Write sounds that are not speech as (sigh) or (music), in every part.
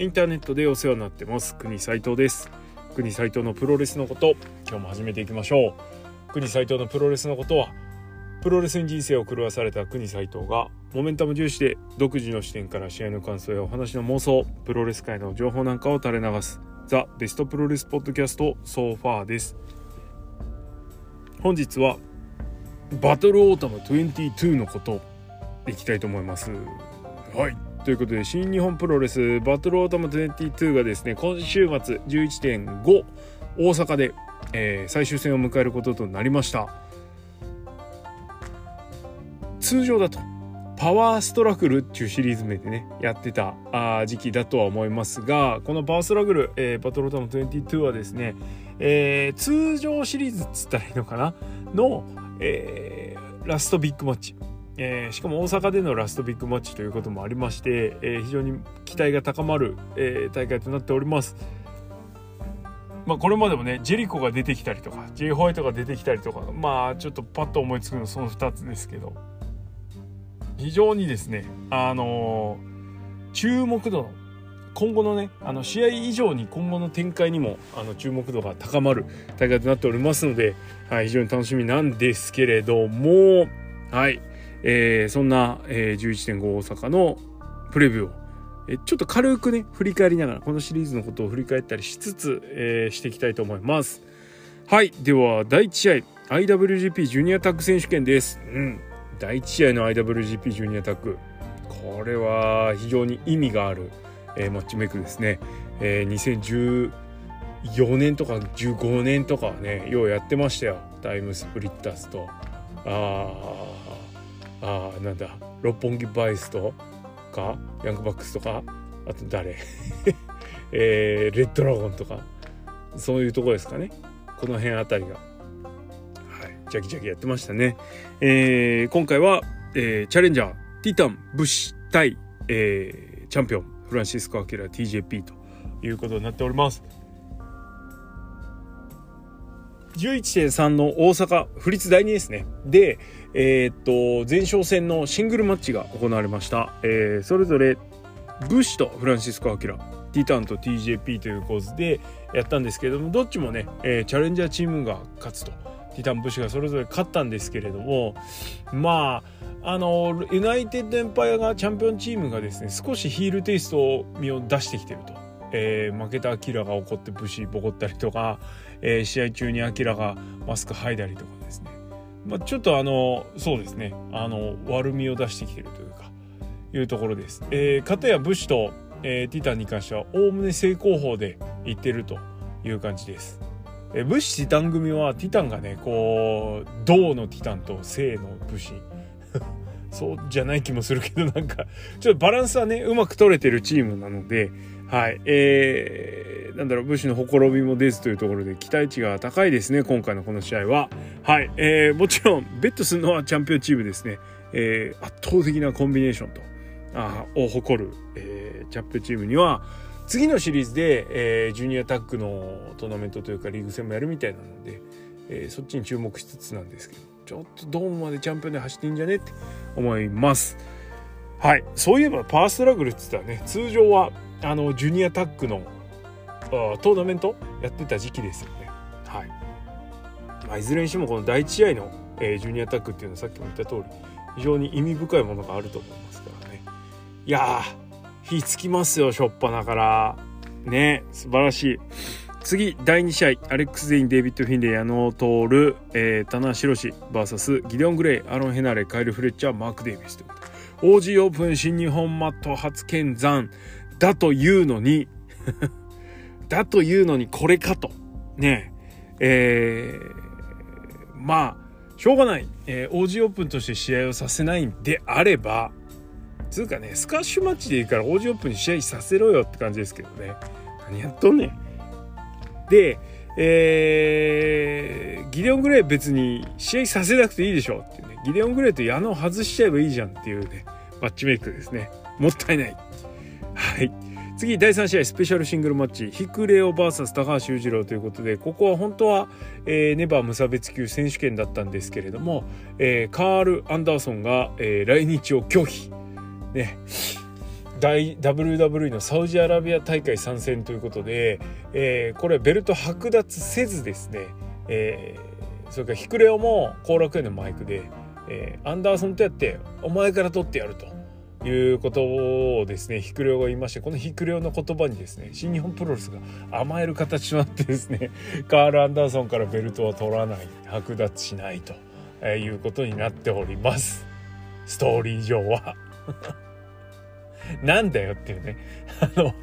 インターネットでお世話になってます。国斉藤です。国斉藤のプロレスのこと今日も始めていきましょう。国斉藤のプロレスのことはプロレスに人生を狂わされた国斉藤がモメンタム重視で独自の視点から試合の感想やお話の妄想プロレス界の情報なんかを垂れ流す The Best プロレスポッドキャスト So Far です。本日はバトルオータム22のこといきたいと思います。はい。ということで新日本プロレスバトルオータム22がですね今週末11.5大阪で、えー、最終戦を迎えることとなりました。通常だとパワーストラグルっていうシリーズ名でねやってたあ時期だとは思いますがこのパワーストラグル、えー、バトルオータム22はですね、えー、通常シリーズっつったらいいのかな？の、えー、ラストビッグマッチ。えー、しかも大阪でのラストビッグマッチということもありまして、えー、非常に期待が高まる、えー、大会となっております。まあ、これまでもねジェリコが出てきたりとか J ホワイトが出てきたりとかまあちょっとパッと思いつくのその2つですけど非常にですねあの注目度の今後のねあの試合以上に今後の展開にもあの注目度が高まる大会となっておりますので、はい、非常に楽しみなんですけれどもはいえー、そんな、えー、11.5大阪のプレビューを、えー、ちょっと軽くね振り返りながらこのシリーズのことを振り返ったりしつつ、えー、していきたいと思います。はいでは第1試合 IWGP ジュニアタッグ選手権です。うん第1試合の IWGP ジュニアタッグこれは非常に意味がある、えー、マッチメイクですね、えー、2014年とか15年とかねようやってましたよ。タイムスプリッターズと。あああなんだ六本木バイスとかヤングバックスとかあと誰？(laughs) えー、レッドラゴンとかそういうとこですかね。この辺あたりが。はい。ジャキジャキやってましたね。えー、今回は、えー、チャレンジャーティタンブシ対、えー、チャンピオンフランシスコ・アキラ TJP ということになっております。11.3の大阪府立第2ですね。でえー、っと前哨戦のシングルマッチが行われました、えー、それぞれブッシュとフランシスコ・アキラティタンと TJP という構図でやったんですけれどもどっちもね、えー、チャレンジャーチームが勝つとティタン・ブッシュがそれぞれ勝ったんですけれどもまああのユナイテッドエンパイアがチャンピオンチームがですね少しヒールテイストを身を出してきてると、えー、負けたアキラが怒ってブッシュボコったりとか、えー、試合中にアキラがマスク剥いだりとかですね。まあ、ちょっとあのそうですねあの悪みを出してきてるというかいうところです。えー、かたやブッシュと、えー、ティタンに関してはおおむね正攻法でいってるという感じです。えー、ブッシュティタン組はティタンがねこう銅のティタンと正の武士 (laughs) そうじゃない気もするけどなんかちょっとバランスはねうまく取れてるチームなのではい。えー、なんだろう武士のほころびも出ずというところで期待値が高いですね今回のこの試合は。はい、えー、もちろんベットするのはチャンピオンチームですね、えー、圧倒的なコンビネーションとあを誇る、えー、チャンピオンチームには次のシリーズで、えー、ジュニアタッグのトーナメントというかリーグ戦もやるみたいなので、えー、そっちに注目しつつなんですけどちょっとドームまでチャンピオンで走っていいんじゃねって思います。はい。そういえばパワーストラグルって言ったらね。通常はあのジュニアタッグのトーナメントやってた時期ですよね。はい。まあ、いずれにしてもこの第1試合の、えー、ジュニアタッグっていうのはさっきも言った通り非常に意味深いものがあると思いますからね。いや火つきますよしょっぱなから。ね素晴らしい。次第2試合アレックス・ゼインデイビッド・フィンレイ矢野徹、えー、棚橋宏 VS ギデオン・グレイアロン・ヘナレカイル・フレッチャーマーク・デイビスということで OG オープン新日本マット初見山だというのに (laughs) だというのにこれかと。ねえ、ー、まあ、しょうがない。えー、OG オープンとして試合をさせないんであれば、つうかね、スカッシュマッチでいいから OG オープンに試合させろよって感じですけどね。何やっとんねん。で、えー、ギデオン・グレイ別に試合させなくていいでしょっていうね。ギデオン・グレイと矢野を外しちゃえばいいじゃんっていうね、マッチメイクですね。もったいない。はい。次第3試合スペシャルシングルマッチ。ヒクレオ VS 高橋裕次郎ということでここは本当は、えー、ネバー無差別級選手権だったんですけれども、えー、カール・アンダーソンが、えー、来日を拒否。ね。WWE のサウジアラビア大会参戦ということで、えー、これベルト剥奪せずですね、えー、それからヒクレオも後楽園のマイクで、えー、アンダーソンとやってお前から取ってやると。いうことをですねヒクレオが言いましてこのヒクレオの言葉にですね新日本プロレスが甘える形となってですね (laughs) カール・アンダーソンからベルトは取らない剥奪しないと、えー、いうことになっております。ストーリー上は。(laughs) なんだよっていうね。(laughs) あの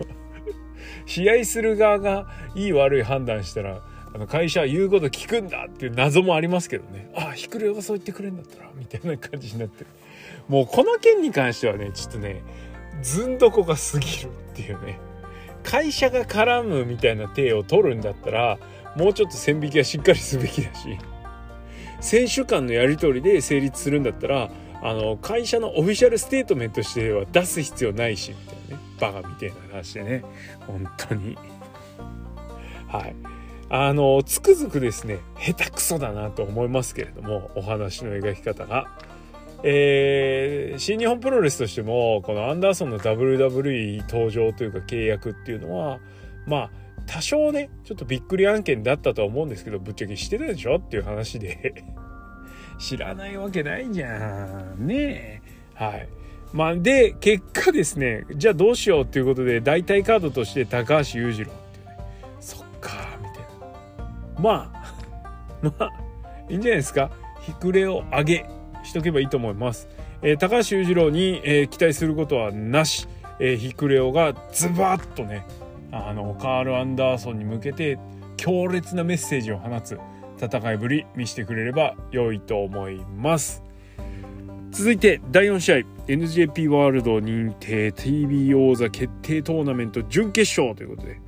試合する側がいい悪い判断したらあの会社は言うこと聞くんだっていう謎もありますけどね。ああヒクレがそう言ってくれるんだったらみたいな感じになってる。もうこの件に関してはねちょっとねずんどこが過ぎるっていうね。会社が絡むみたいな体を取るんだったらもうちょっと線引きはしっかりすべきだし選手間のやり取りで成立するんだったらあの会社のオフィシャルステートメントしては出す必要ないしみたいなねバカみたいな話でね。本当に。はい。あのつくづくですね下手くそだなと思いますけれどもお話の描き方が。えー、新日本プロレスとしてもこのアンダーソンの WWE 登場というか契約っていうのはまあ多少ねちょっとびっくり案件だったとは思うんですけどぶっちゃけしてたでしょっていう話で。(laughs) 知らないわけないじゃんね。えはい。まあで結果ですねじゃあどうしようっていうことで代替カードとして高橋裕次郎っていうね。そっかみたいな。まあ (laughs) まあいいんじゃないですか。ひくれを上げ。しとけばいいと思います、えー、高橋裕次郎に、えー、期待することはなし、えー、ヒクレオがズバッとねあのカール・アンダーソンに向けて強烈なメッセージを放つ戦いぶり見せてくれれば良いと思います。続いて第4試合。NJP ワールド認定 TV 王座決定トーナメント準決勝ということで。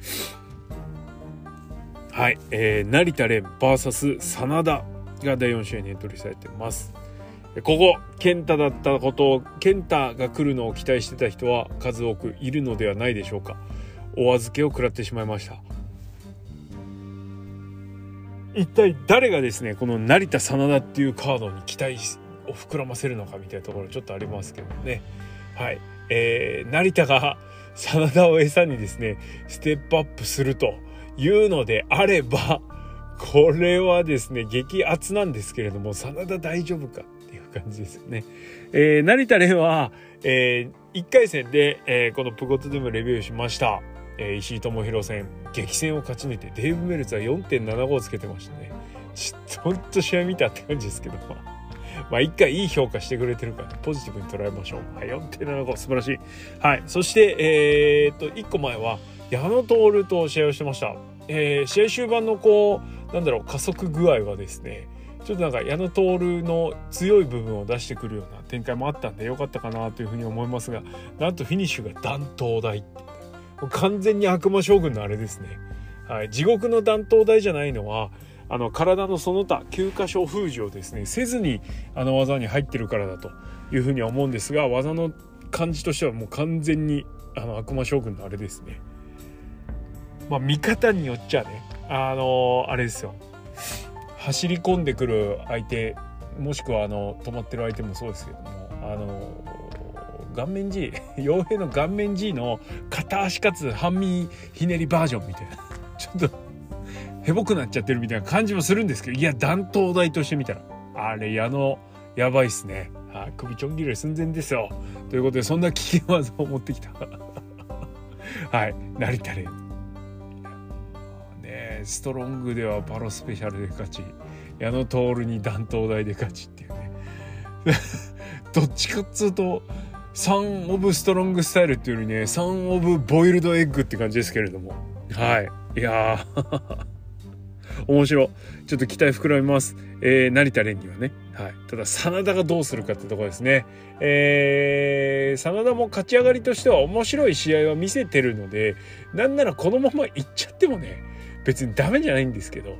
はい、えー、成田蓮 VS 真田が第4試合にエントリーされてます。ここ健太だったことを健太が来るのを期待してた人は数多くいるのではないでしょうか。お預けを食らってしまいました。一体誰がですねこの成田真田っていうカードに期待を膨らませるのかみたいなところちょっとありますけどね。はい。えー、成田が真田を餌にですねステップアップするというのであればこれはですね激アツなんですけれども真田大丈夫か感じですね。えー、成田蓮は、えー、1回戦で、えー、このプゴトでもレビューしました。えー、石井智弘戦、激戦を勝ち抜いて、デーブ・メルツは4.75つけてましたね。ちょっとほんと試合見たって感じですけど、(laughs) まあ。一回いい評価してくれてるから、ポジティブに捉えましょう。はい、4.75素晴らしい。はい。そして、えー、っと、1個前は、矢野徹と試合をしてました。えー、試合終盤のこう、なんだろう、加速具合はですね、ちょっとなんか矢野徹の強い部分を出してくるような展開もあったんでよかったかなというふうに思いますがなんとフィニッシュが断頭台完全に悪魔将軍のあれですね、はい、地獄の断頭台じゃないのはあの体のその他9箇所封じをですねせずにあの技に入ってるからだというふうには思うんですが技の感じとしてはもう完全にあの悪魔将軍のあれですね。まあ見方によっちゃねあのー、あれですよ。走り込んでくる相手もしくはあの止まってる相手もそうですけどもあの顔面 G (laughs) 傭兵の顔面 G の片足かつ半身ひねりバージョンみたいな。(laughs) ちょっとへぼくなっちゃってるみたいな感じもするんですけどいや断頭台としてみたらあれ矢野やばいっすね、はい、首ちょん切れ寸前ですよ。ということでそんな危険技を持ってきた。(laughs) はい成田ストロングではバロスペシャルで勝ち。矢野徹に断頭台で勝ちっていうね。(laughs) どっちかっつうとサン・オブ・ストロングスタイルっていうよりねサン・オブ・ボイルド・エッグって感じですけれども。はい。いや (laughs) 面白ちょっと期待膨らみます、えー、成田蓮にはね、はい、ただ真田がどうするかってとこですね。えー、真田も勝ち上がりとしては面白い試合は見せてるのでなんならこのままいっちゃってもね別にダメじゃないんですけど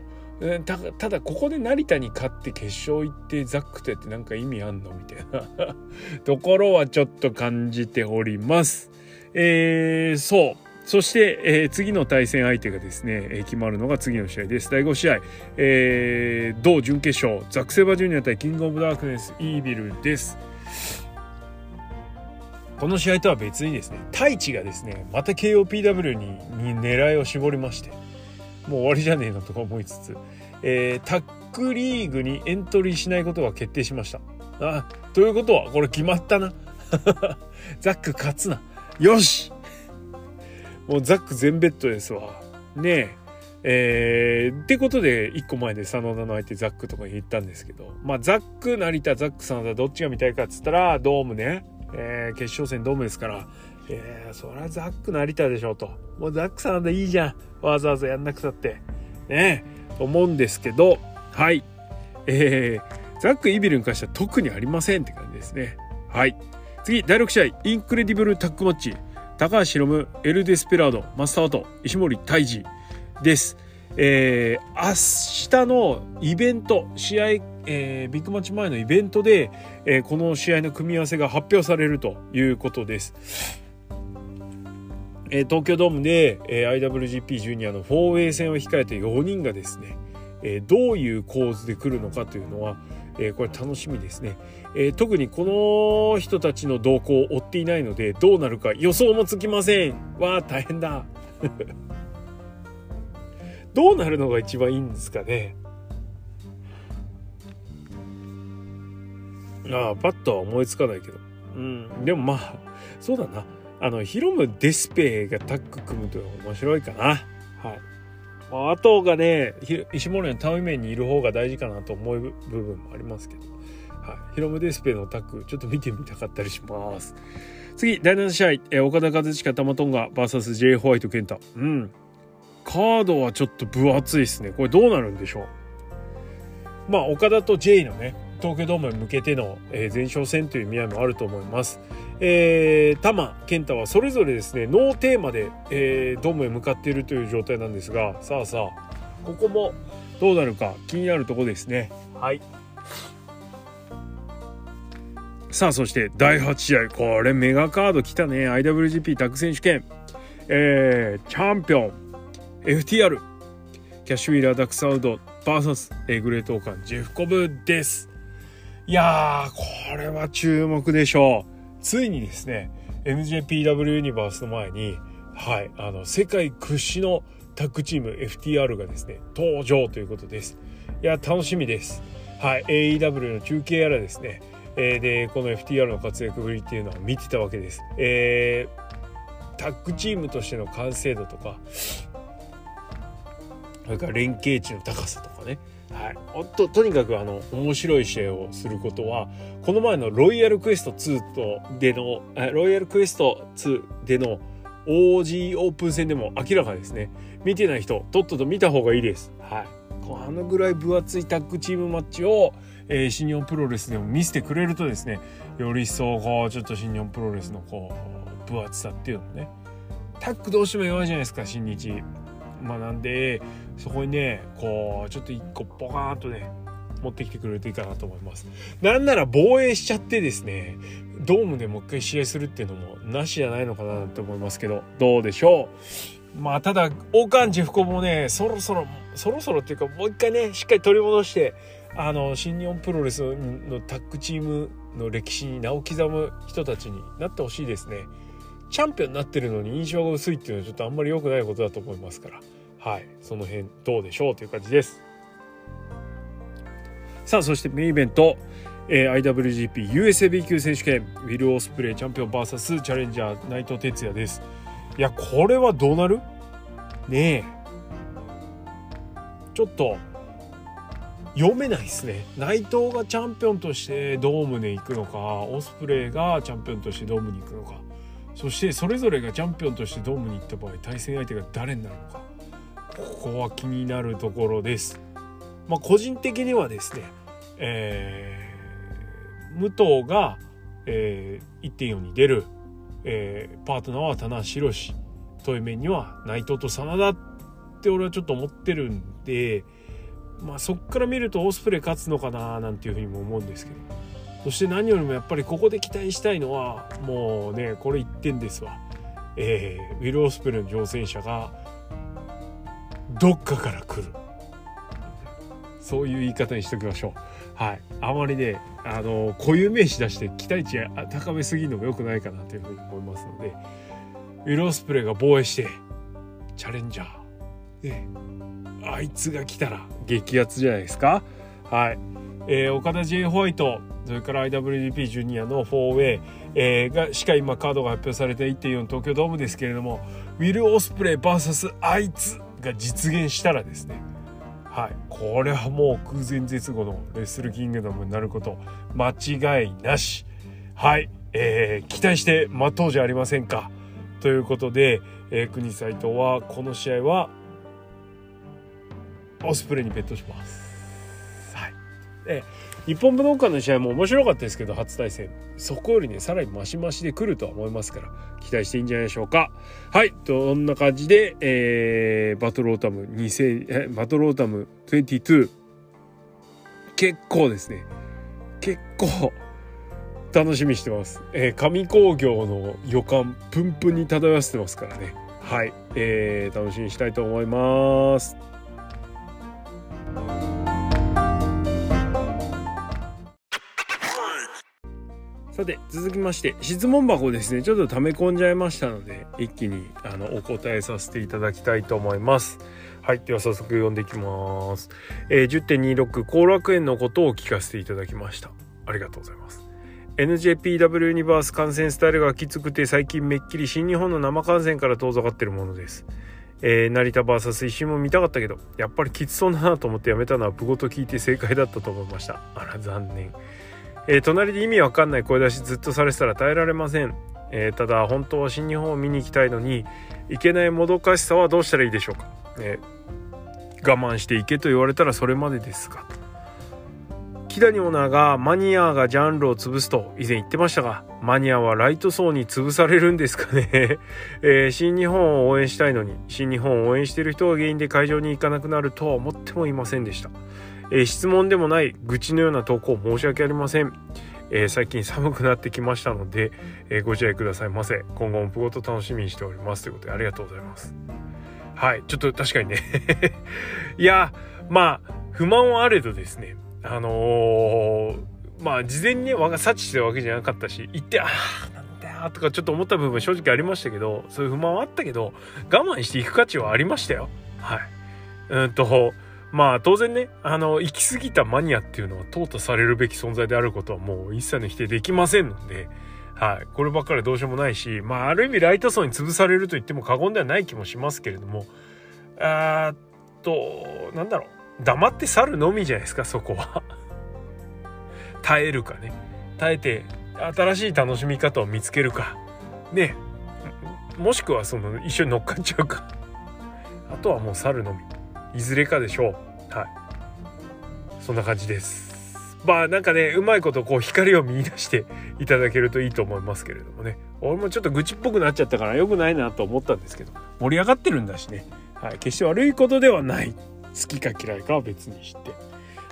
たただここで成田に勝って決勝行ってザックとやってなんか意味あんのみたいな (laughs) ところはちょっと感じております。えー、そう。そして、えー、次の対戦相手がですね、えー、決まるのが次の試合です。第5試合、えー、同準決勝、ザクセバジュニア対キングオブダークネスイービルです。この試合とは別にですね太一がですねまた KOPW にに狙いを絞りましてもう終わりじゃねえのとか思いつつ、えー、タックリーグにエントリーしないことが決定しましたあということはこれ決まったな (laughs) ザック勝つなよしもうザック全ベッドですわねええー、ってことで1個前で真田の相手ザックとか言ったんですけどまあザック成田ザック真田どっちが見たいかっつったらドームねえー、決勝戦ドームですから、えー、そりゃザック成田でしょと。もうザックさんでいいじゃん。わざわざやんなくたって。ねと思うんですけど、はい。えー、ザック EVIL に関しては特にありませんって感じですね。はい。次、第6試合、インクレディブルタッグマッチ。高橋ヒロム、エル・デスペラード、マスター・ワト、石森泰治です。えー、明日のイベント、試合、えー、ビッグマッチ前のイベントで、えー、この試合の組み合わせが発表されるということです。えー、東京ドームで、えー、IWGP ジュニアの 4way 戦を控えて4人がですね、えー、どういう構図で来るのかというのは、えー、これ楽しみですね、えー、特にこの人たちの動向を追っていないのでどうなるか予想もつきません。わあ大変だ。(laughs) どうなるのが一番いいんですかね。ああパッとは思いつかないけど。うんでもまあそうだな。あのヒロム・デスペがタッグ組むと面白いかな。はい。まあとがね石森のタウ面にいる方が大事かなと思う部分もありますけど、はい、ヒロム・デスペのタッグちょっと見てみたかったりします。次第7試合、え岡田和親玉トンガ VSJ ホワイト健太うん。カードはちょっと分厚いですね。これどうなるんでしょう？まあ、岡田と J のね、東京ドームに向けての、えー、前哨戦という意味合いもあると思います。え健太はそれぞれですね、ノーテーマで、えー、ドームへ向かっているという状態なんですが、さあさあ、ここもどうなるか気になるとこですね。はい。さあ、そして第8試合。これメガカード来たね。IWGP タッグ選手権。えー、チャンピオン。FTR キャッシュウィーラーダックサウド VS えグレートオーカンジェフコブですいやーこれは注目でしょうついにですね NJPW ユニバースの前にはいあの世界屈指のタッグチーム FTR がですね登場ということですいや楽しみですはい AEW の中継やらですねえー、でこの FTR の活躍ぶりっていうのは見てたわけです。えー、タッグチームとしての完成度とかそれから連携値の高さとかねはい、ととにかくあの面白い試合をすることはこの前のロイヤルクエスト2とでのロイヤルクエスト2での OG オープン戦でも明らかですね見てない人とっとと見た方がいいです。はい、あのぐらい分厚いタッグチームマッチを、えー、新日本プロレスでも見せてくれるとですねより一層こうちょっと新日本プロレスのこう分厚さっていうのねタッグどうしても弱いじゃないですか新日。まあ、なんでそこにねこうちょっと一個ポカーンとね持ってきてくれるといいかなと思います。なんなら防衛しちゃってですねドームでもう一回試合するっていうのもなしじゃないのかなと思いますけどどうでしょう？まあただオカンジェフコもねそろそろそろそろっていうかもう一回ねしっかり取り戻してあの新日本プロレスのタッグチームの歴史に名を刻む人たちになってほしいですね。チャンピオンになってるのに印象が薄いっていうのはちょっとあんまり良くないことだと思いますから。はい。その辺どうでしょうという感じです。さあそしてメインイベント、えー、IWGP USAB 級選手権。ウィル・オスプレイチャンピオン VS チャレンジャー内藤哲也です。いやこれはどうなる？ねえ。ちょっと読めないですね。内藤がチャンピオンとしてドームに行くのかオスプレイがチャンピオンとしてドームに行くのか。そしてそれぞれがチャンピオンとしてドームに行った場合対戦相手が誰になるのか。ここは気になるところです。まあ、個人的にはですね、えー、武藤が、えー、1.4に出る、えー、パートナーは棚橋宏という面には内藤と真田って俺はちょっと思ってるんで、まあ、そっから見るとオスプレイ勝つのかななんていうふうにも思うんですけどそして何よりもやっぱりここで期待したいのはもうねこれ1点ですわ、えー、ウィル・オスプレイの挑戦者がどっかから来る。そういう言い方にしておきましょう。はい。あまりねあの固有名詞出して期待値高めすぎるのも良くないかなというふうに思いますのでウィル・オスプレイが防衛してチャレンジャー。ねあいつが来たら激アツじゃないですか。はい、えー、岡田 J ホワイトそれから IWGP ジュニアの 4way、えー、がしか今カードが発表されて1.4東京ドームですけれどもウィル・オスプレイ VS あいつ。が実現したらですねはい、これはもう空前絶後のレッスルキングダムになること間違いなし。はい、えー、期待して待とうじゃありませんか。ということで、えー、国斎藤はこの試合はオスプレイにベットします。はい、で日本武道館の試合も面白かったですけど初対戦。そこよりねさらにマシマシで来るとは思いますから期待していいんじゃないでしょうか。はいどんな感じで、えー、バトルオータム2000バトルオータム22結構ですね。結構楽しみしてます、えー、神興行の予感プンプンに漂わせてますからね。はい、えー、楽しみにしたいと思います。さて続きまして質問箱ですね。ちょっと溜め込んじゃいましたので一気にあのお答えさせていただきたいと思います。はいでは早速読んでいきます、えー、10.26後楽園のことを聞かせていただきました。ありがとうございます。NJPW ユニバース観戦スタイルがきつくて最近めっきり新日本の生観戦から遠ざかってるものです。えー、成田 VS 一瞬も見たかったけどやっぱりきつそうだなと思ってやめたのは部ごと聞いて正解だったと思いました。あら残念。えー、隣で意味わかんない声出しずっとされてたら耐えられません、えー、ただ本当は新日本を見に行きたいのに行けないもどかしさはどうしたらいいでしょうか、えー、我慢して行けと言われたらそれまでですが木谷オーナーがマニアがジャンルを潰すと以前言ってましたがマニアはライト層に潰されるんですかね、(laughs) えー、新日本を応援したいのに新日本を応援している人が原因で会場に行かなくなるとは思ってもいませんでした。えー、質問でもない愚痴のような投稿申し訳ありません。えー、最近寒くなってきましたので、えー、ご自愛くださいませ。今後もプごと楽しみにしております。ということでありがとうございます。はい。ちょっと確かにね (laughs) いや、まあ、不満はあれどですね、あのー、まあ、事前にね、我が察知してるわけじゃなかったし、行って、ああ、なんだ、とかちょっと思った部分正直ありましたけど、そういう不満はあったけど、我慢していく価値はありましたよ。はい。うんと、まあ当然ねあの行き過ぎたマニアっていうのは淘汰されるべき存在であることはもう一切の否定できませんので、はい、こればっかりどうしようもないしまあある意味ライト層に潰されると言っても過言ではない気もしますけれどもあーっとなんだろう。黙って去るのみじゃないですかそこは。耐えるかね。耐えて新しい楽しみ方を見つけるか。ね。もしくはその一緒に乗っかっちゃうか。あとはもう去るのみ。いずれかでしょう。はい。そんな感じです。まあなんかねうまいことこう光を見出していただけるといいと思いますけれどもね。俺もちょっと愚痴っぽくなっちゃったから良くないなと思ったんですけど。盛り上がってるんだしね、はい、決して悪いことではない。好きか嫌いかは別にして。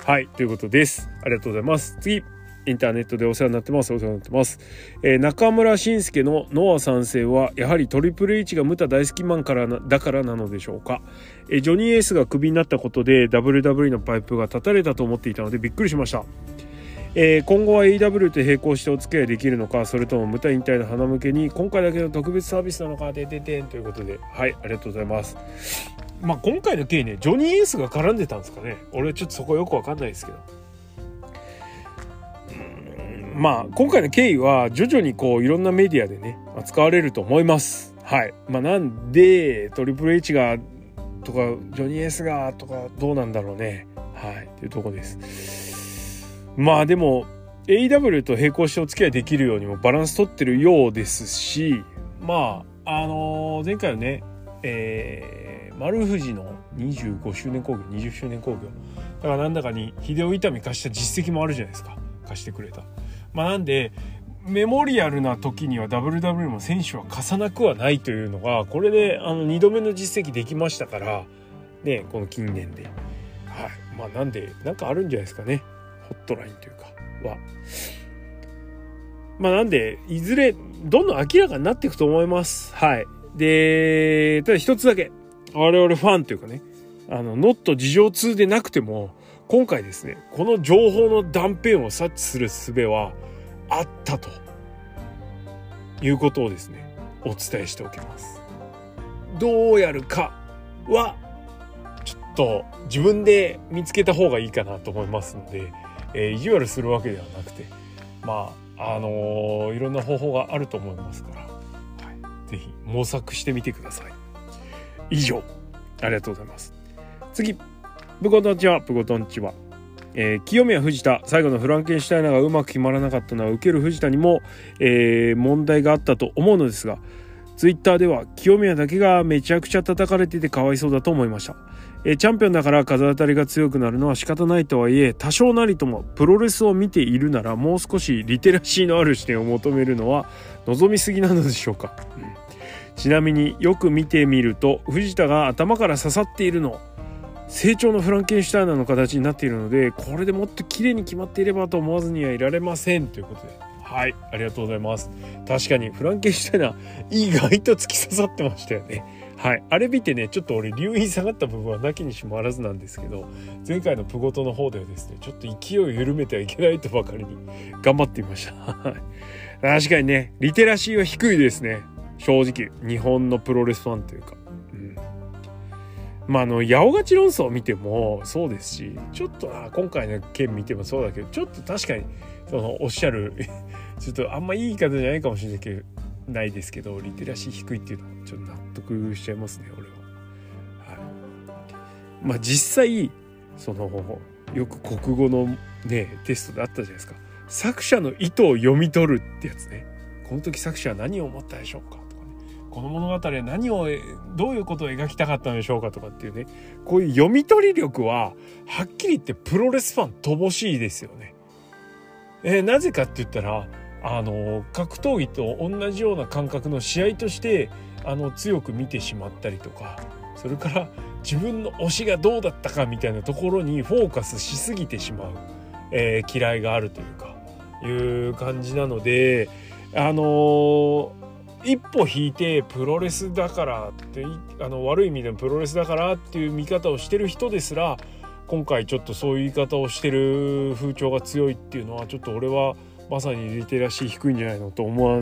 はい。ということです。ありがとうございます。次。インターネットでお世話になってます。お世話になってます。えー、中村慎介のノア参戦は、やはりトリプル H がムタ大好きマンからなだからなのでしょうか。え、ジョニーエースがクビになったことで WWE のパイプが断たれたと思っていたのでびっくりしました。えー、今後は AW と並行してお付き合いできるのかそれともムタ引退の花向けに今回だけの特別サービスなのかでててんということではいありがとうございますまあ今回の経緯ねジョニーエースが絡んでたんですかね俺ちょっとそこよくわかんないですけどまあ今回の経緯は徐々にこういろんなメディアでね扱われると思います。はい。まあなんでトリプル H がとかジョニー・エースがとかどうなんだろうね。はい。っていうとこです。まあでも AW と並行してお付き合いできるようにもバランス取ってるようですしまああのー、前回のね、えー、丸藤の25周年興行20周年興行だからなんだかに秀夫痛み貸した実績もあるじゃないですか貸してくれた。まあ、なんでメモリアルな時には WW も選手は貸さなくはないというのがこれであの2度目の実績できましたからねこの近年で。はい。まあなんでなんかあるんじゃないですかね。ホットラインというかは。まあなんでいずれどんどん明らかになっていくと思います。はい。でただ一つだけ。我々ファンというかね。あのノット事情通でなくても今回ですねこの情報の断片を察知する術はあったということをですねお伝えしておきます。どうやるかはちょっと自分で見つけた方がいいかなと思いますので、えー、意地悪するわけではなくてまああのー、いろんな方法があると思いますから、はい、ぜひ模索してみてください。以上ありがとうございます。次ブコトンチはブコトンチは。えー、清宮藤田最後のフランケンシュタイナーがうまく決まらなかったのは受ける藤田にも、えー、問題があったと思うのですがツイッターでは清宮だけがめちゃくちゃ叩かれていてかわいそうだと思いました、えー、チャンピオンだから風当たりが強くなるのは仕方ないとはいえ多少なりともプロレスを見ているならもう少しリテラシーのある視点を求めるのは望みすぎなのでしょうか、うん、ちなみによく見てみると藤田が頭から刺さっているの成長のフランケンシュタイナーの形になっているのでこれでもっと綺麗に決まっていればと思わずにはいられませんということで。はいありがとうございます。確かにフランケンシュタイナー意外と突き刺さってましたよね。はいあれ見てねちょっと俺留飲下がった部分はなきにしもあらずなんですけど前回のプゴトの方ではですねちょっと勢いを緩めてはいけないとばかりに (laughs) 頑張っていました。確かにねリテラシーは低いですね。正直日本のプロレスファンというか。まあ、あの、八尾勝論争を見てもそうですし、ちょっとな、今回の件見てもそうだけど、ちょっと確かに、その、おっしゃる (laughs) ちょっとあんまいい言い方じゃないかもしれないけど、ないですけど、リテラシー低いっていうのは、ちょっと納得しちゃいますね、俺は。はい。まあ、実際、その、よく国語のね、テストであったじゃないですか。作者の意図を読み取るってやつね。この時作者は何を思ったでしょうかこの物語は何をどういうことを描きたかったのでしょうかとかっていうねこういう読み取り力ははっきり言ってプロレスファン乏しいですよね。えー、なぜかって言ったらあの格闘技と同じような感覚の試合としてあの強く見てしまったりとかそれから自分の推しがどうだったかみたいなところにフォーカスしすぎてしまう、えー、嫌いがあるというかいう感じなのであのー一歩引いてプロレスだからってあの悪い意味でのプロレスだからっていう見方をしてる人ですら今回ちょっとそういう言い方をしてる風潮が強いっていうのはちょっと俺はまさにリテラシー低いんじゃないのと思わ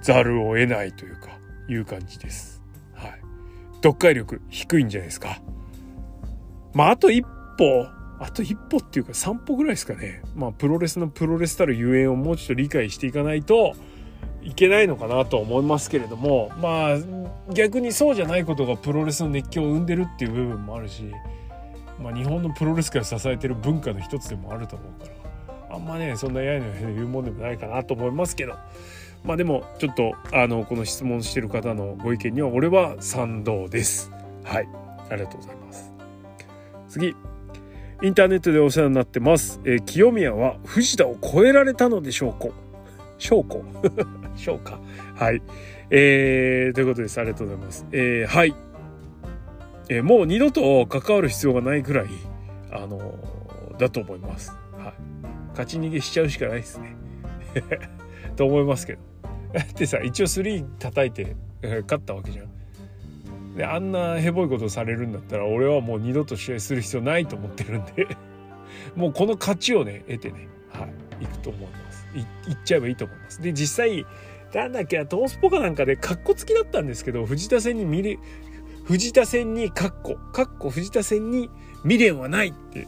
ざるを得ないというかいう感じです。はい。読解力低いんじゃないですか。まああと一歩あと一歩っていうか3歩ぐらいですかね。まあプロレスのプロレスたるゆえんをもうちょっと理解していかないといけないのかなと思いますけれどもまあ逆にそうじゃないことがプロレスの熱狂を生んでるっていう部分もあるし、まあ、日本のプロレス界を支えてる文化の一つでもあると思うからあんまねそんなやいの言うもんでもないかなと思いますけどまあでもちょっとあのこの質問してる方のご意見には俺は賛同です。はいありがとうございます。次インターネットでお世話になってます。えー、清宮は藤田を超えられたのでしょうか証拠証か。はい。えー、ということです。ありがとうございます。えー、はい。えー、もう二度と関わる必要がないくらい、あのー、だと思います。はい。勝ち逃げしちゃうしかないですね。(laughs) と思いますけど。だってさ、一応3叩いて、えー、勝ったわけじゃん。で、あんなヘボいことされるんだったら、俺はもう二度と試合する必要ないと思ってるんで (laughs) もうこの勝ちをね、得てね、はい、いくと思います。いっちゃえばいいと思います。で実際なんだっけトースポかなんかでカッコ付きだったんですけど藤田戦に見れ藤田戦にカッコカッコ藤田戦に未練はないって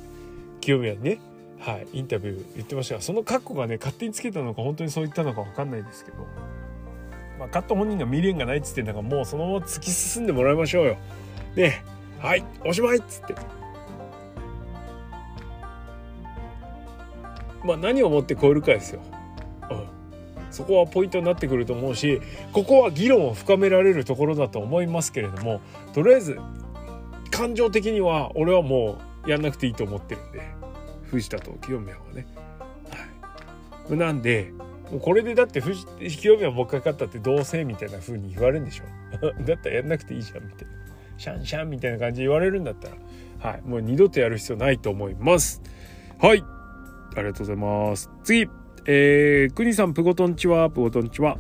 清宮にねはいインタビュー言ってましたがそのカッコがね勝手につけたのか本当にそう言ったのか分かんないですけどまあカット本人が未練がないっつってんだからもうそのまま突き進んでもらいましょうよ。ではいおしまいっつってまあ何をもって超えるかですよ。そこはポイントになってくると思うしここは議論を深められるところだと思いますけれどもとりあえず感情的には俺はもうやんなくていいと思ってるんで藤田と清宮はね。はい、なんでこれでだって藤清宮もう一回勝ったってどうせみたいな風に言われるんでしょ。(laughs) だったらやんなくていいじゃんみたいな。シャンシャンみたいな感じで言われるんだったら。はい。もう二度とやる必要ないと思います。はい。ありがとうございます。次。えー、国さん、プゴトンチは、プゴトンチは、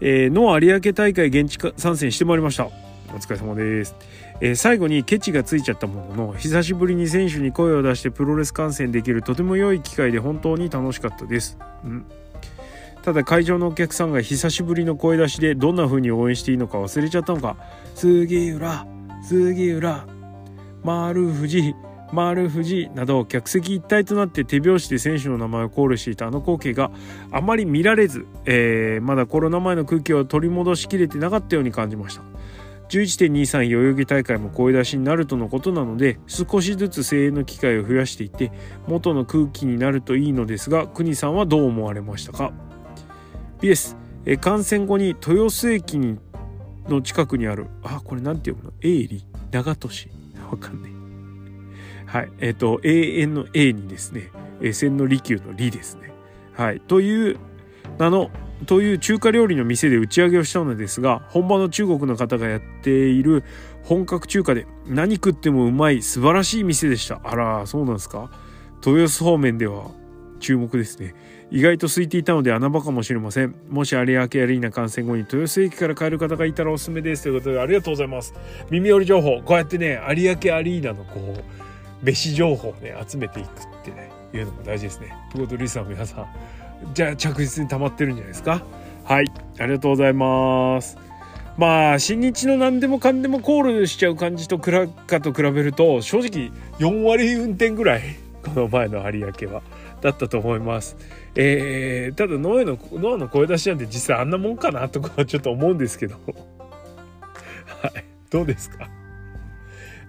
えー、の有明大会現地参戦してまいりました。お疲れ様です。えー、最後にケチがついちゃったものの、久しぶりに選手に声を出してプロレス観戦できるとても良い機会で本当に楽しかったです。うん。ただ会場のお客さんが久しぶりの声出しでどんな風に応援していいのか忘れちゃったのか、杉浦、杉浦、丸藤、丸藤など客席一体となって手拍子で選手の名前をコールしていたあの光景があまり見られず、えー、まだコロナ前の空気を取り戻しきれてなかったように感じました。11.23代々木大会も声出しになるとのことなので少しずつ声援の機会を増やしていって元の空気になるといいのですが国さんはどう思われましたか ?BS え感染後に豊洲駅の近くにあるあこれなんて読むの？営利長門市わかんないはい。えっ、ー、と永遠の A にですね千の利休の利ですね。はい。という名のという中華料理の店で打ち上げをしたのですが本場の中国の方がやっている本格中華で何食ってもうまい素晴らしい店でした。あらそうなんですか？豊洲方面では注目ですね。意外と空いていたので穴場かもしれません。もし有明アリーナ観戦後に豊洲駅から帰る方がいたらおすすめです。ということでありがとうございます。耳寄り情報。こうやってね有明アリーナのこう飯情報をね集めていくってねいうのも大事ですね。ということでリスナーの皆さん。じゃあ着実に溜まってるんじゃないですか？はい。ありがとうございます。まあ新日の何でもかんでもコールしちゃう感じとクラかと比べると正直4割運転ぐらい (laughs) この前の有明はだったと思います。えー、ただノアのノアの声出しなんて実際あんなもんかなとかはちょっと思うんですけど。はい。どうですか？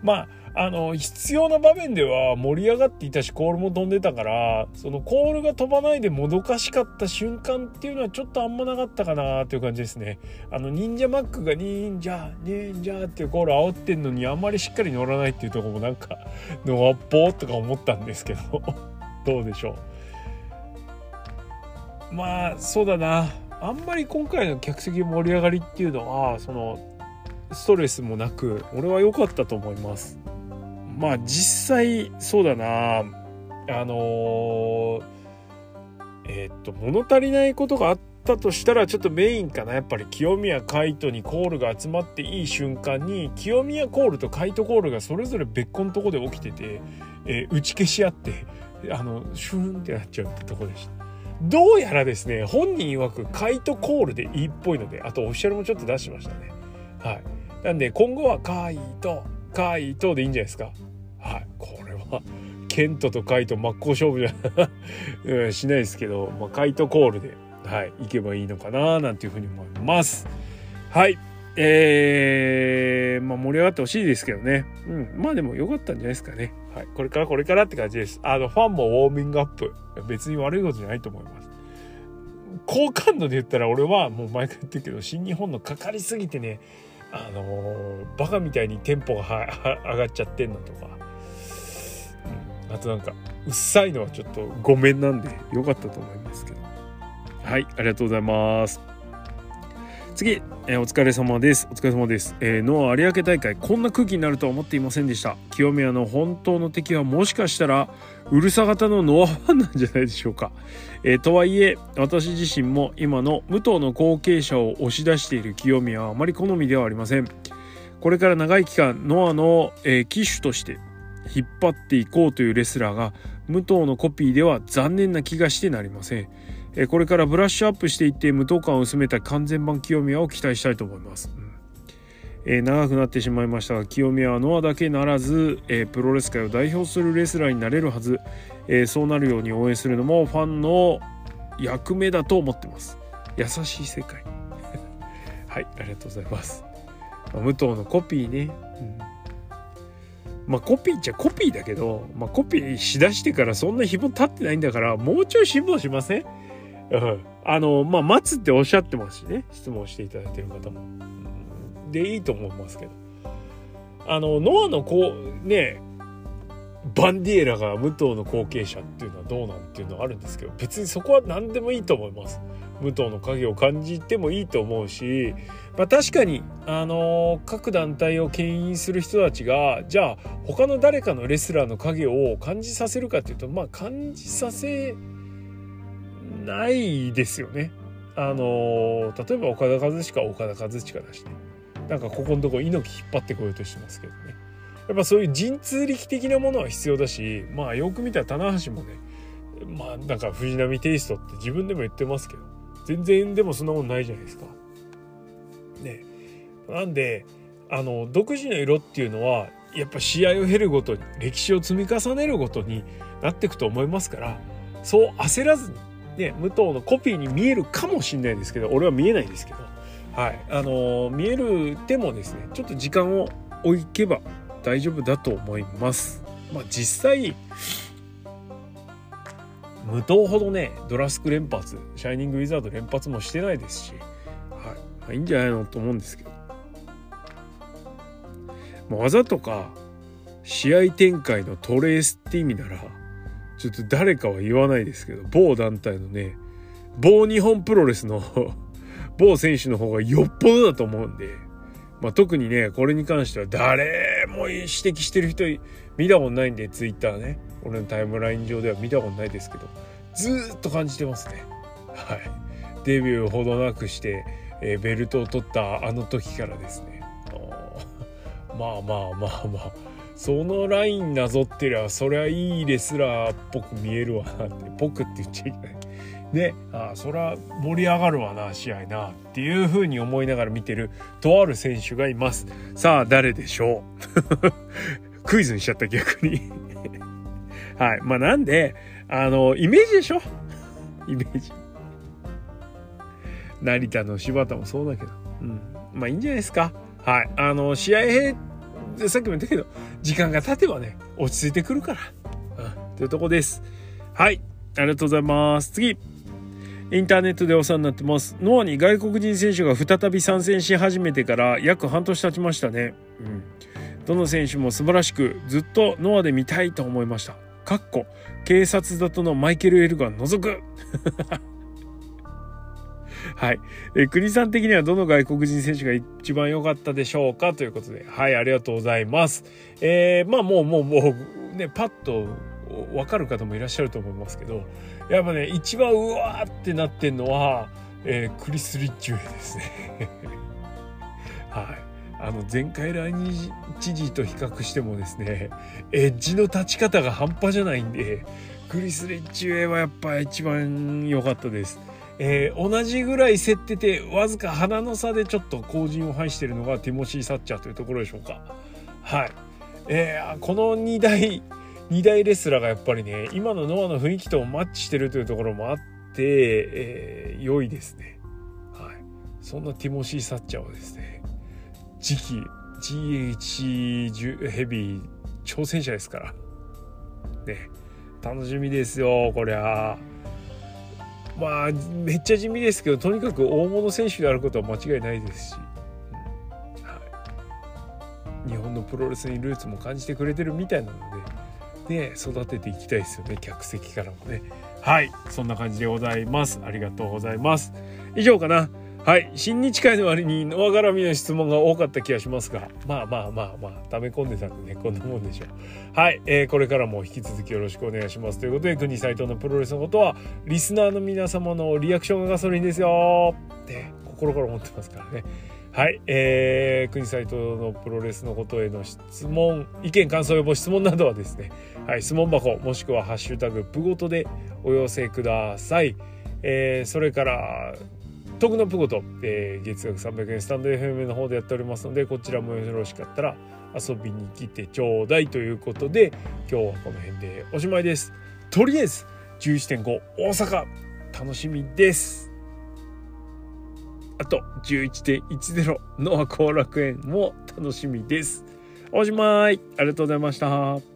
まああの必要な場面では盛り上がっていたしコールも飛んでたからそのコールが飛ばないでもどかしかった瞬間っていうのはちょっとあんまなかったかなっていう感じですね。あの忍者マックが忍者忍者っていうコール煽ってんのにあんまりしっかり乗らないっていうとこもなんか (laughs) のわっぽーとか思ったんですけど (laughs) どうでしょう。まあそうだな。あんまり今回の客席盛り上がりっていうのはそのストレスもなく俺は良かったと思います。まあ実際そうだな。あのー、えー、っと物足りないことがあったとしたらちょっとメインかな。やっぱり清宮海斗にコールが集まっていい瞬間に清宮コールと海斗コールがそれぞれ別個のとこで起きてて、えー、打ち消し合ってあのシューンってなっちゃうってとこでした。どうやらですね本人曰くカイトコールでいいっぽいのであとオフィシャルもちょっと出しましたね。はい。なんで今後はカイトカイトでいいんじゃないですか。はい。これはケントとカイト真っ向勝負じゃしないですけど、まあ、カイトコールではい行けばいいのかななんていうふうに思います。はい。えー、まあ盛り上がってほしいですけどね。うん。まあでも良かったんじゃないですかね。はい。これからこれからって感じです。あのファンもウォーミングアップ。別に悪いことじゃないと思います。好感度で言ったら俺はもう毎回言ってるけど新日本のかかりすぎてねあのー、バカみたいにテンポが上がっちゃってんのとかあとなんかうっさいのはちょっとごめんなんでよかったと思いますけど。はいありがとうございます。次、えー、お疲れ様です。お疲れ様です、えー、ノア有明大会こんな空気になるとは思っていませんでした。清宮の本当の敵はもしかしたらうるさ型のノアファンなんじゃないでしょうか、えー、とはいえ私自身も今の武藤の後継者を押し出している清宮はあまり好みではありません。これから長い期間ノアの、えー、機種として引っ張っていこうというレスラーが武藤のコピーでは残念な気がしてなりません。これからブラッシュアップしていって無党感を薄めた完全版清宮を期待したいと思います、えー、長くなってしまいましたが清宮はノアだけならず、えー、プロレス界を代表するレスラーになれるはず、えー、そうなるように応援するのもファンの役目だと思ってます。優しい世界。(laughs) はいありがとうございます、まあ、武藤のコピーね、うん。まあコピーっちゃコピーだけど、まあ、コピーしだしてからそんな紐立ってないんだからもうちょい辛抱しません？うん。あの、まあ、待つっておっしゃってますしね。質問していただいてる方も。で、いいと思いますけど。あの、ノアのこう、ね、バンディエラが武藤の後継者っていうのはどうなんていうのはあるんですけど、別にそこは何でもいいと思います。武藤の影を感じてもいいと思うし、まあ、確かに、あのー、各団体を牽引する人たちがじゃあ他の誰かのレスラーの影を感じさせるかっていうとまあ感じさせないですよね。あの例えば岡田和親は岡田和親だしね。なんかここのとこ猪木引っ張ってこようとしてますけどねやっぱそういう神通力的なものは必要だしまあよく見たら棚橋もねまあなんか藤波テイストって自分でも言ってますけど全然でもそんなもんないじゃないですか。ねなんであの独自の色っていうのはやっぱ試合を経るごとに歴史を積み重ねるごとになっていくと思いますからそう焦らずにね武藤のコピーに見えるかもしれないですけど俺は見えないですけどはいあの見える手もですねちょっと時間を置けば大丈夫だと思います。まあ実際無糖ほどねドラスク連発シャイニングウィザード連発もしてないですし、まあ、いいんじゃないのと思うんですけど、まあ、技とか試合展開のトレースって意味ならちょっと誰かは言わないですけど某団体のね某日本プロレスの (laughs) 某選手の方がよっぽどだと思うんで、まあ、特にねこれに関しては誰も指摘してる人見たことないんでツイッターね。俺のタイムライン上では見たことないですけどずっと感じてますね。はい。デビューほどなくして、えー、ベルトを取ったあの時からですね。まあまあまあまあ。そのラインなぞってりゃそりゃいいレスラーっぽく見えるわなってぽくって言っちゃいけない。でああそりゃ盛り上がるわな試合なっていう風に思いながら見てるとある選手がいます。さあ誰でしょう？(laughs) クイズにしちゃった逆に。(laughs) はい。まあなんで、あの、イメージでしょ？イメージ。成田の柴田もそうだけど。うん。まあいいんじゃないですか。はい。あの、試合さっきも言ったけど、時間が経てばね、落ち着いてくるから。うん。というとこです。はい。ありがとうございます。次。インターネットでお世話になってます。ノアに外国人選手が再び参戦し始めてから約半年経ちましたね。うん。どの選手も素晴らしく、ずっとノアで見たいと思いました。かっこ警察だとのマイケル・エルが除く (laughs) はい。え国さん的にはどの外国人選手が一番良かったでしょうか？ということで、はい、ありがとうございます。えー、まあもうもうもう、ね、パッと分かる方もいらっしゃると思いますけど、やっぱね、一番うわーってなってんのは、えー、クリス・リッチウェイですね。(laughs) はい。あの前回来日時と比較してもですねエッジの立ち方が半端じゃないんでクリス・レッチウェイはやっぱ一番良かったです。えー、同じぐらい競っててわずか鼻の差でちょっと後陣を排しているのがティモシー・サッチャーというところでしょうか。はい。えー、この2大2大レスラーがやっぱりね今のノアの雰囲気とマッチしてるというところもあって、えー、良いですね。はい。そんなティモシー・サッチャーはですね次期 GH ヘビー挑戦者ですから。ね。楽しみですよ、こりゃ。まあ、めっちゃ地味ですけど、とにかく大物選手であることは間違いないですし。はい、日本のプロレスにルーツも感じてくれてるみたいなので、ね、育てていきたいですよね、客席からもね。はい、そんな感じでございます。ありがとうございます。以上かな。はい。新日会の割にノア絡みの質問が多かった気がしますが、まあまあまあまあ、溜め込んでたんでね、こんなもんでしょう。はい。えー、これからも引き続きよろしくお願いします。ということで、国斎藤のプロレスのことは、リスナーの皆様のリアクションがガソリンですよって心から思ってますからね。はい。えー、国斎藤のプロレスのことへの質問、意見、感想、予防、質問などはですね、はい。質問箱、もしくはハッシュタグ、プごとでお寄せください。えー、それから、徳のプゴと、えー、月額300円スタンド FM の方でやっておりますのでこちらもよろしかったら遊びに来てちょうだいということで今日はこの辺でおしまいです。とりあえず11.5大阪楽しみです。あと11.10の後楽園も楽しみです。おしまい。ありがとうございました。